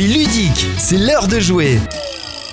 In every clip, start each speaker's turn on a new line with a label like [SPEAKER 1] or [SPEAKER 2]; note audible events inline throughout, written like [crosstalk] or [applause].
[SPEAKER 1] c'est ludique, c'est l'heure de jouer.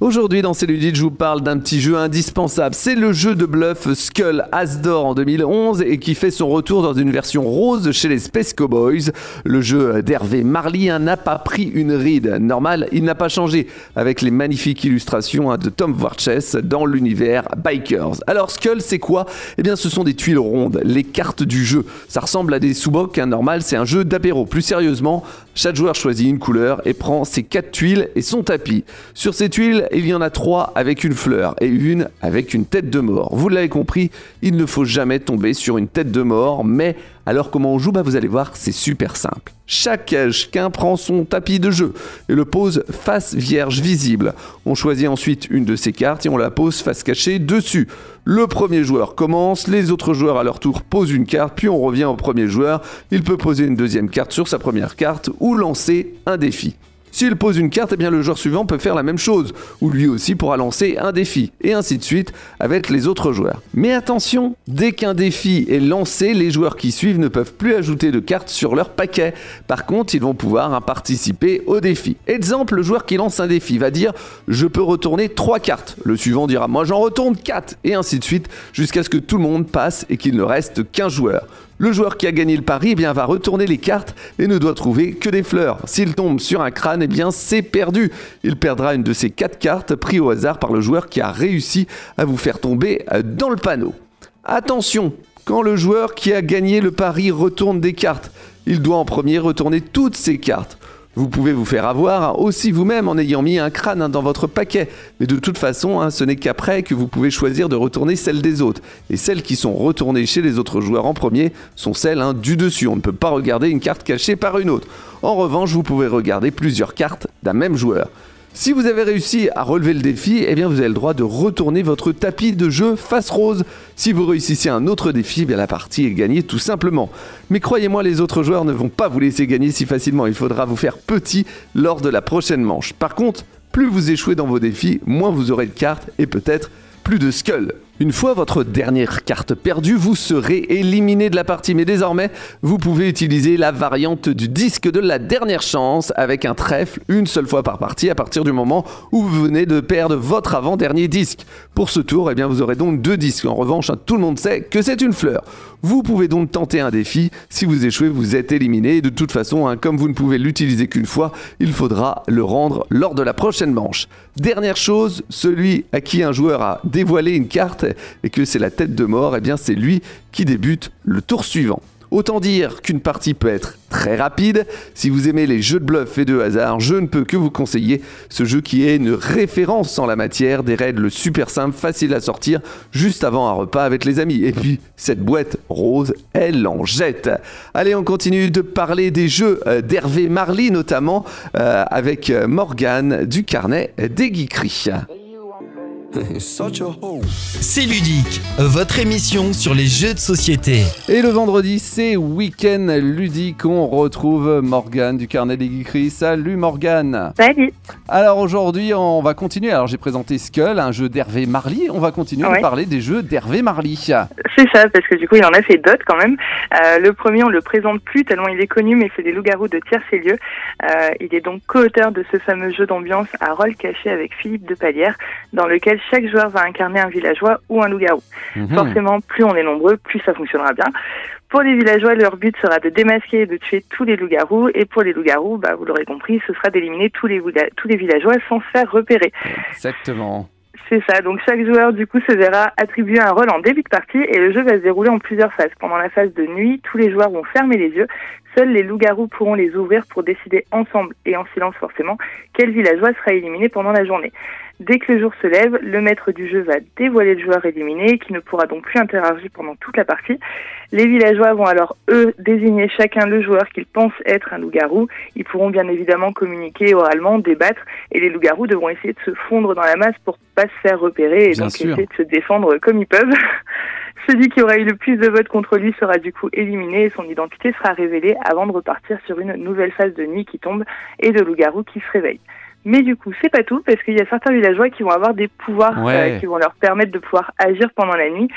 [SPEAKER 2] Aujourd'hui dans C'est Ludique, je vous parle d'un petit jeu indispensable. C'est le jeu de bluff Skull Asdor en 2011 et qui fait son retour dans une version rose chez les Space Cowboys. Le jeu d'Hervé Marly n'a pas pris une ride. Normal, il n'a pas changé avec les magnifiques illustrations hein, de Tom Warches dans l'univers Bikers. Alors Skull, c'est quoi? Eh bien, ce sont des tuiles rondes, les cartes du jeu. Ça ressemble à des sous-bocs. Hein, normal, c'est un jeu d'apéro. Plus sérieusement, chaque joueur choisit une couleur et prend ses quatre tuiles et son tapis. Sur ces tuiles, il y en a trois avec une fleur et une avec une tête de mort. Vous l'avez compris, il ne faut jamais tomber sur une tête de mort, mais alors comment on joue bah Vous allez voir, c'est super simple. Chacun prend son tapis de jeu et le pose face vierge visible. On choisit ensuite une de ces cartes et on la pose face cachée dessus. Le premier joueur commence, les autres joueurs à leur tour posent une carte, puis on revient au premier joueur. Il peut poser une deuxième carte sur sa première carte ou lancer un défi. S'il pose une carte, eh bien le joueur suivant peut faire la même chose, ou lui aussi pourra lancer un défi, et ainsi de suite avec les autres joueurs. Mais attention, dès qu'un défi est lancé, les joueurs qui suivent ne peuvent plus ajouter de cartes sur leur paquet. Par contre, ils vont pouvoir participer au défi. Exemple, le joueur qui lance un défi va dire je peux retourner 3 cartes. Le suivant dira moi j'en retourne 4, et ainsi de suite, jusqu'à ce que tout le monde passe et qu'il ne reste qu'un joueur. Le joueur qui a gagné le pari eh bien, va retourner les cartes et ne doit trouver que des fleurs. S'il tombe sur un crâne, eh bien c'est perdu. Il perdra une de ces quatre cartes prises au hasard par le joueur qui a réussi à vous faire tomber euh, dans le panneau. Attention, quand le joueur qui a gagné le pari retourne des cartes, il doit en premier retourner toutes ses cartes. Vous pouvez vous faire avoir aussi vous-même en ayant mis un crâne hein, dans votre paquet. Mais de toute façon, hein, ce n'est qu'après que vous pouvez choisir de retourner celles des autres. Et celles qui sont retournées chez les autres joueurs en premier sont celles hein, du dessus. On ne peut pas regarder une carte cachée par une autre. En revanche, vous pouvez regarder plusieurs cartes d'un même joueur. Si vous avez réussi à relever le défi, eh bien vous avez le droit de retourner votre tapis de jeu face rose. Si vous réussissez un autre défi, eh bien la partie est gagnée tout simplement. Mais croyez-moi, les autres joueurs ne vont pas vous laisser gagner si facilement. Il faudra vous faire petit lors de la prochaine manche. Par contre, plus vous échouez dans vos défis, moins vous aurez de cartes et peut-être plus de skulls. Une fois votre dernière carte perdue, vous serez éliminé de la partie. Mais désormais, vous pouvez utiliser la variante du disque de la dernière chance avec un trèfle une seule fois par partie à partir du moment où vous venez de perdre votre avant-dernier disque. Pour ce tour, eh bien, vous aurez donc deux disques. En revanche, hein, tout le monde sait que c'est une fleur. Vous pouvez donc tenter un défi. Si vous échouez, vous êtes éliminé. De toute façon, hein, comme vous ne pouvez l'utiliser qu'une fois, il faudra le rendre lors de la prochaine manche. Dernière chose, celui à qui un joueur a dévoilé une carte et que c'est la tête de mort, eh bien c'est lui qui débute le tour suivant. Autant dire qu'une partie peut être très rapide. Si vous aimez les jeux de bluff et de hasard, je ne peux que vous conseiller ce jeu qui est une référence en la matière, des règles super simples, faciles à sortir juste avant un repas avec les amis. Et puis, cette boîte rose, elle en jette. Allez, on continue de parler des jeux euh, d'Hervé Marly, notamment euh, avec euh, Morgane du carnet des geekeries. [laughs]
[SPEAKER 1] C'est ludique, votre émission sur les jeux de société.
[SPEAKER 2] Et le vendredi, c'est week-end ludique. On retrouve Morgane du Carnet des Geekeries. Salut Morgane.
[SPEAKER 3] Salut.
[SPEAKER 2] Alors aujourd'hui, on va continuer. Alors j'ai présenté Skull, un jeu d'Hervé Marly. On va continuer à parler des jeux d'Hervé Marly.
[SPEAKER 3] C'est ça, parce que du coup, il y en a fait d'autres quand même. Euh, le premier, on le présente plus tellement il est connu, mais c'est des loups-garous de Tiercé-Lieu. Euh, il est donc co-auteur de ce fameux jeu d'ambiance à rôle caché avec Philippe de Palière, dans lequel chaque joueur va incarner un villageois ou un loup-garou. Mhm. Forcément, plus on est nombreux, plus ça fonctionnera bien. Pour les villageois, leur but sera de démasquer et de tuer tous les loups-garous. Et pour les loups-garous, bah, vous l'aurez compris, ce sera d'éliminer tous les, tous les villageois sans se faire repérer.
[SPEAKER 2] Exactement.
[SPEAKER 3] C'est ça. Donc chaque joueur du coup se verra attribuer un rôle en début de partie et le jeu va se dérouler en plusieurs phases. Pendant la phase de nuit, tous les joueurs vont fermer les yeux. Seuls les loups-garous pourront les ouvrir pour décider ensemble et en silence forcément quel villageois sera éliminé pendant la journée. Dès que le jour se lève, le maître du jeu va dévoiler le joueur éliminé qui ne pourra donc plus interagir pendant toute la partie. Les villageois vont alors, eux, désigner chacun le joueur qu'ils pensent être un loup-garou. Ils pourront bien évidemment communiquer oralement, débattre, et les loups-garous devront essayer de se fondre dans la masse pour pas se faire repérer et donc essayer de se défendre comme ils peuvent. [laughs] Celui qui aura eu le plus de votes contre lui sera du coup éliminé et son identité sera révélée avant de repartir sur une nouvelle phase de nuit qui tombe et de loup-garou qui se réveille. Mais du coup, c'est pas tout parce qu'il y a certains villageois qui vont avoir des pouvoirs
[SPEAKER 2] Ouais.
[SPEAKER 3] euh, qui vont leur permettre de pouvoir agir pendant la nuit.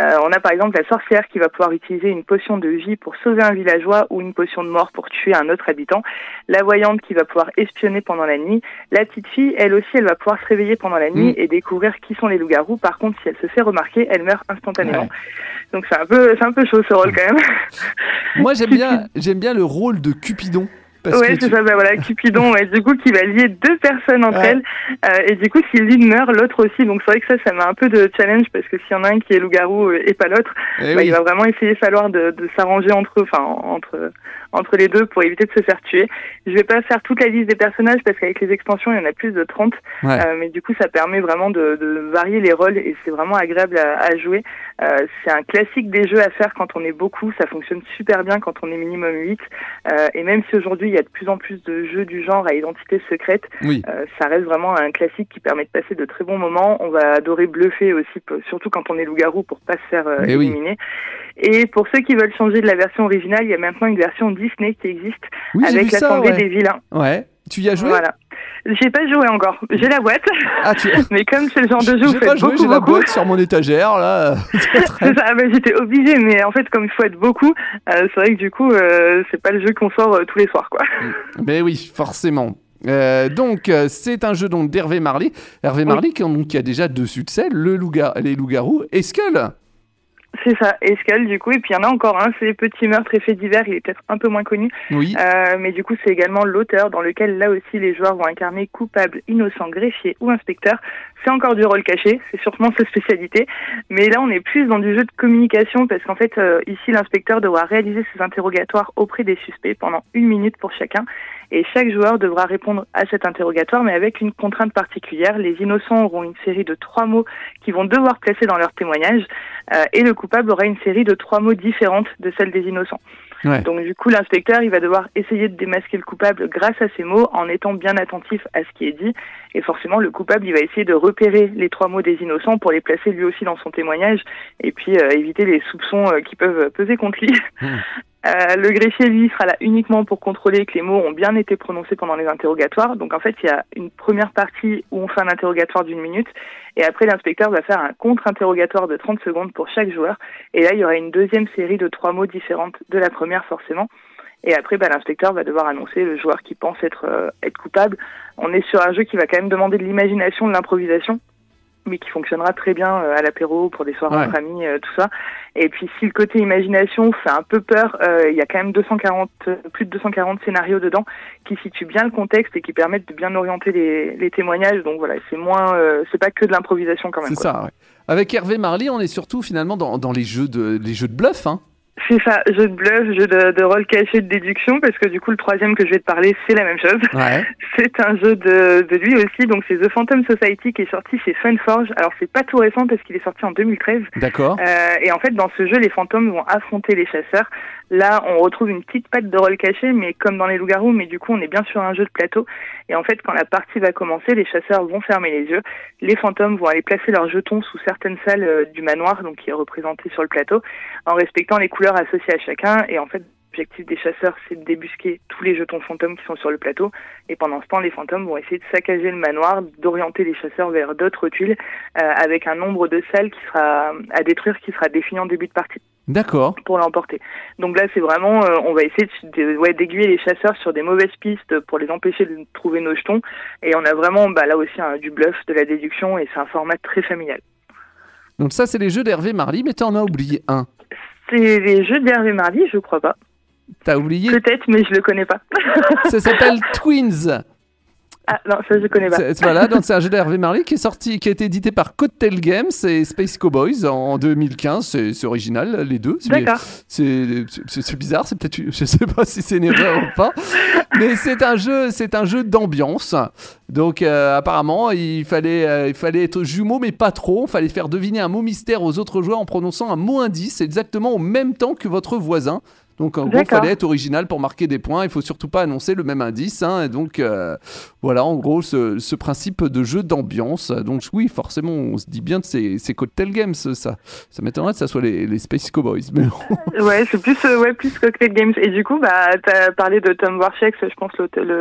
[SPEAKER 3] Euh, on a par exemple la sorcière qui va pouvoir utiliser une potion de vie pour sauver un villageois ou une potion de mort pour tuer un autre habitant. La voyante qui va pouvoir espionner pendant la nuit. La petite fille, elle aussi, elle va pouvoir se réveiller pendant la nuit
[SPEAKER 2] Mm.
[SPEAKER 3] et découvrir qui sont les loups-garous. Par contre, si elle se fait remarquer, elle meurt instantanément.
[SPEAKER 2] Ouais.
[SPEAKER 3] Donc c'est un peu, c'est un peu chaud ce rôle quand même.
[SPEAKER 2] Moi, j'aime bien, [laughs] j'aime bien le rôle de Cupidon. Parce
[SPEAKER 3] ouais, c'est
[SPEAKER 2] tu-
[SPEAKER 3] ça, bah voilà, Cupidon, ouais, du coup, qui va lier deux personnes entre
[SPEAKER 2] Ouais.
[SPEAKER 3] elles. Euh, et du coup, si l'une meurt, l'autre aussi. Donc c'est vrai que ça, ça met un peu de challenge parce que s'il y en a un qui est loup-garou euh, et pas l'autre,
[SPEAKER 2] Eh
[SPEAKER 3] bah,
[SPEAKER 2] oui.
[SPEAKER 3] il va vraiment essayer falloir de, de s'arranger entre eux, enfin entre entre les deux pour éviter de se faire tuer. Je vais pas faire toute la liste des personnages parce qu'avec les extensions, il y en a plus de 30.
[SPEAKER 2] Ouais.
[SPEAKER 3] Euh, mais du coup, ça permet vraiment de, de varier les rôles et c'est vraiment agréable à, à jouer. Euh, c'est un classique des jeux à faire quand on est beaucoup. Ça fonctionne super bien quand on est minimum 8. Euh, et même si aujourd'hui, il y a de plus en plus de jeux du genre à identité secrète,
[SPEAKER 2] Oui.
[SPEAKER 3] euh, ça reste vraiment un classique qui permet de passer de très bons moments. On va adorer bluffer aussi, surtout quand on est loup-garou pour pas se faire euh,
[SPEAKER 2] Eh oui.
[SPEAKER 3] éliminer. Et pour ceux qui veulent changer de la version originale, il y a maintenant une version Disney qui existe
[SPEAKER 2] Oui,
[SPEAKER 3] avec
[SPEAKER 2] ça. Ouais.
[SPEAKER 3] des vilains.
[SPEAKER 2] ouais. Tu y as joué
[SPEAKER 3] Voilà. J'ai pas joué encore. J'ai la boîte,
[SPEAKER 2] Ah, tu. [laughs]
[SPEAKER 3] mais comme c'est le genre de jeu où vous faites
[SPEAKER 2] joué,
[SPEAKER 3] beaucoup,
[SPEAKER 2] j'ai la
[SPEAKER 3] beaucoup,
[SPEAKER 2] boîte sur mon étagère là. [laughs] [laughs]
[SPEAKER 3] c'est ça, bah, j'étais obligée, mais en fait, comme il faut être beaucoup, euh, c'est vrai que du coup, euh, c'est pas le jeu qu'on sort euh, tous les soirs, quoi.
[SPEAKER 2] Mais oui, forcément. Euh, donc, euh, c'est un jeu donc d'Hervé Marley. Hervé
[SPEAKER 3] Oui.
[SPEAKER 2] Marley qui, en- donc, qui a déjà deux succès, le loup les loups-garous et Skull.
[SPEAKER 3] C'est ça, Skull, du coup, et puis il y en a encore un, c'est Petit meurtre et faits divers, il est peut-être un peu moins connu,
[SPEAKER 2] Oui.
[SPEAKER 3] euh, mais du coup, c'est également l'auteur dans lequel, là aussi, les joueurs vont incarner coupable, innocent, greffier ou inspecteur. C'est encore du rôle caché, c'est sûrement sa spécialité, mais là, on est plus dans du jeu de communication, parce qu'en fait, euh, ici, l'inspecteur devra réaliser ses interrogatoires auprès des suspects pendant une minute pour chacun, et chaque joueur devra répondre à cet interrogatoire, mais avec une contrainte particulière. Les innocents auront une série de trois mots qu'ils vont devoir placer dans leur témoignage, euh, et le coupable aura une série de trois mots différentes de celles des innocents.
[SPEAKER 2] Ouais.
[SPEAKER 3] Donc du coup, l'inspecteur, il va devoir essayer de démasquer le coupable grâce à ces mots en étant bien attentif à ce qui est dit. Et forcément, le coupable, il va essayer de repérer les trois mots des innocents pour les placer lui aussi dans son témoignage et puis euh, éviter les soupçons euh, qui peuvent peser contre lui.
[SPEAKER 2] Mmh.
[SPEAKER 3] Euh, le greffier, lui, sera là uniquement pour contrôler que les mots ont bien été prononcés pendant les interrogatoires. Donc en fait, il y a une première partie où on fait un interrogatoire d'une minute et après l'inspecteur va faire un contre-interrogatoire de 30 secondes pour chaque joueur. Et là, il y aura une deuxième série de trois mots différentes de la première forcément. Et après, bah, l'inspecteur va devoir annoncer le joueur qui pense être, euh, être coupable. On est sur un jeu qui va quand même demander de l'imagination, de l'improvisation, mais qui fonctionnera très bien euh, à l'apéro, pour des soirées
[SPEAKER 2] Ouais.
[SPEAKER 3] entre amis, euh, tout ça. Et puis si le côté imagination fait un peu peur, euh, il y a quand même 240, euh, plus de 240 scénarios dedans qui situent bien le contexte et qui permettent de bien orienter les, les témoignages. Donc voilà, c'est moins, euh, c'est pas que de l'improvisation quand même.
[SPEAKER 2] C'est ça, ouais. Avec Hervé Marley, on est surtout finalement dans, dans les, jeux de, les jeux de bluff. Hein.
[SPEAKER 3] C'est ça, jeu de bluff, jeu de, de rôle caché, de déduction, parce que du coup le troisième que je vais te parler, c'est la même chose.
[SPEAKER 2] Ouais. [laughs]
[SPEAKER 3] C'est un jeu de, de lui aussi, donc c'est The Phantom Society qui est sorti chez Funforge. Alors c'est pas tout récent parce qu'il est sorti en 2013.
[SPEAKER 2] D'accord.
[SPEAKER 3] Euh, et en fait, dans ce jeu, les fantômes vont affronter les chasseurs. Là, on retrouve une petite patte de rôle caché, mais comme dans les loups-garous, mais du coup, on est bien sur un jeu de plateau. Et en fait, quand la partie va commencer, les chasseurs vont fermer les yeux. Les fantômes vont aller placer leurs jetons sous certaines salles euh, du manoir, donc qui est représenté sur le plateau, en respectant les couleurs associées à chacun. Et en fait, l'objectif des chasseurs, c'est de débusquer tous les jetons fantômes qui sont sur le plateau. Et pendant ce temps, les fantômes vont essayer de saccager le manoir, d'orienter les chasseurs vers d'autres tuiles, euh, avec un nombre de salles qui sera à détruire qui sera défini en début de partie
[SPEAKER 2] D'accord.
[SPEAKER 3] pour l'emporter. Donc là, c'est vraiment, euh, on va essayer de- de- ouais, d'aiguiller les chasseurs sur des mauvaises pistes pour les empêcher de trouver nos jetons. Et on a vraiment, bah, là aussi, du bluff, de la déduction, et c'est un format très familial.
[SPEAKER 2] Donc ça, c'est les jeux d'Hervé Marley, mais t'en as oublié un.
[SPEAKER 3] C'est les jeux d'Hervé Mardi, je crois pas.
[SPEAKER 2] T'as oublié
[SPEAKER 3] Peut-être, mais je le connais pas.
[SPEAKER 2] Ça s'appelle [laughs] Twins.
[SPEAKER 3] Ah non, ça je connais pas.
[SPEAKER 2] Voilà, donc c'est un jeu d'Hervé Marley qui est sorti, qui a été édité par Cocktail Games et Space Cowboys en 2015. C'est original, les deux. C'est-
[SPEAKER 3] D'accord.
[SPEAKER 2] C'est bizarre, c'est peut-être, je sais pas si c'est une erreur ou pas, mais c'est un jeu, c'est un jeu d'ambiance. Donc euh, apparemment, il fallait, euh, il fallait être jumeau, mais pas trop. Il fallait faire deviner un mot mystère aux autres joueurs en prononçant un mot indice exactement au même temps que votre voisin. Donc en gros, il fallait être original pour marquer des points. Il faut surtout pas annoncer le même indice. hein. Et donc euh, Voilà, en gros, ce, ce principe de jeu d'ambiance. Donc oui, forcément, on se dit bien que c'est Cocktail Games, ça. Ça m'étonnerait que ça soit les, les Space Cowboys. Mais. [laughs]
[SPEAKER 3] Ouais, c'est plus, euh, ouais, plus Cocktail Games. Et du coup, bah, t'as parlé de Tom Warchek, je pense,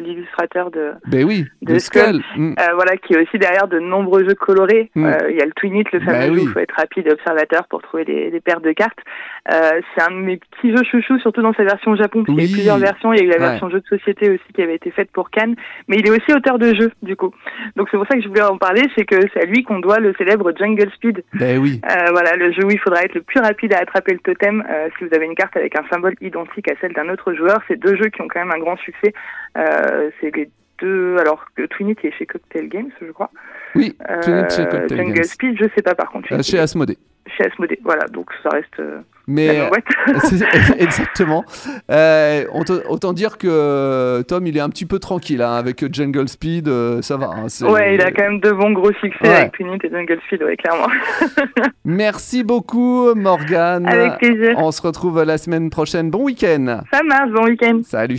[SPEAKER 3] l'illustrateur de,
[SPEAKER 2] ben oui,
[SPEAKER 3] De
[SPEAKER 2] de
[SPEAKER 3] Skull.
[SPEAKER 2] Skull. Mm.
[SPEAKER 3] Euh, voilà, qui est aussi derrière de nombreux jeux colorés.
[SPEAKER 2] Mm.
[SPEAKER 3] Il y a le Twin It, le fameux
[SPEAKER 2] Bah
[SPEAKER 3] jeu
[SPEAKER 2] oui.
[SPEAKER 3] où il faut être rapide et observateur pour trouver des, des paires de cartes. C'est un de mes petits jeux chouchous, surtout dans sa version Japon, parce qu'il y a
[SPEAKER 2] Oui.
[SPEAKER 3] eu plusieurs versions. Il y a eu la
[SPEAKER 2] Ouais.
[SPEAKER 3] version jeu de société aussi qui avait été faite pour Cannes, mais il est aussi auteur de jeux, du coup. Donc c'est pour ça que je voulais en parler, c'est que c'est à lui qu'on doit le célèbre Jungle Speed.
[SPEAKER 2] Ben oui.
[SPEAKER 3] Euh, voilà, le jeu où il faudra être le plus rapide à attraper le totem euh, si vous avez une carte avec un symbole identique à celle d'un autre joueur. C'est deux jeux qui ont quand même un grand succès. Euh, c'est les deux, alors que est chez Cocktail Games, je crois.
[SPEAKER 2] Oui,
[SPEAKER 3] Euh, Jungle. Speed, je sais pas par contre.
[SPEAKER 2] Euh, chez Asmodée.
[SPEAKER 3] chez Asmodée. Voilà, donc ça reste euh,
[SPEAKER 2] Mais. [laughs] C'est- [laughs] Exactement. Euh, autant, dire que euh, Tom, il est un petit peu tranquille hein, avec Jungle Speed, euh, ça va. hein,
[SPEAKER 3] Ouais, il a quand même deux bons gros succès
[SPEAKER 2] Ouais.
[SPEAKER 3] avec Twinit et Jungle Speed, ouais, clairement. [laughs]
[SPEAKER 2] Merci beaucoup, Morgane.
[SPEAKER 3] Avec plaisir.
[SPEAKER 2] On se retrouve la semaine prochaine. Bon week-end.
[SPEAKER 3] Ça marche, bon week-end.
[SPEAKER 2] Salut.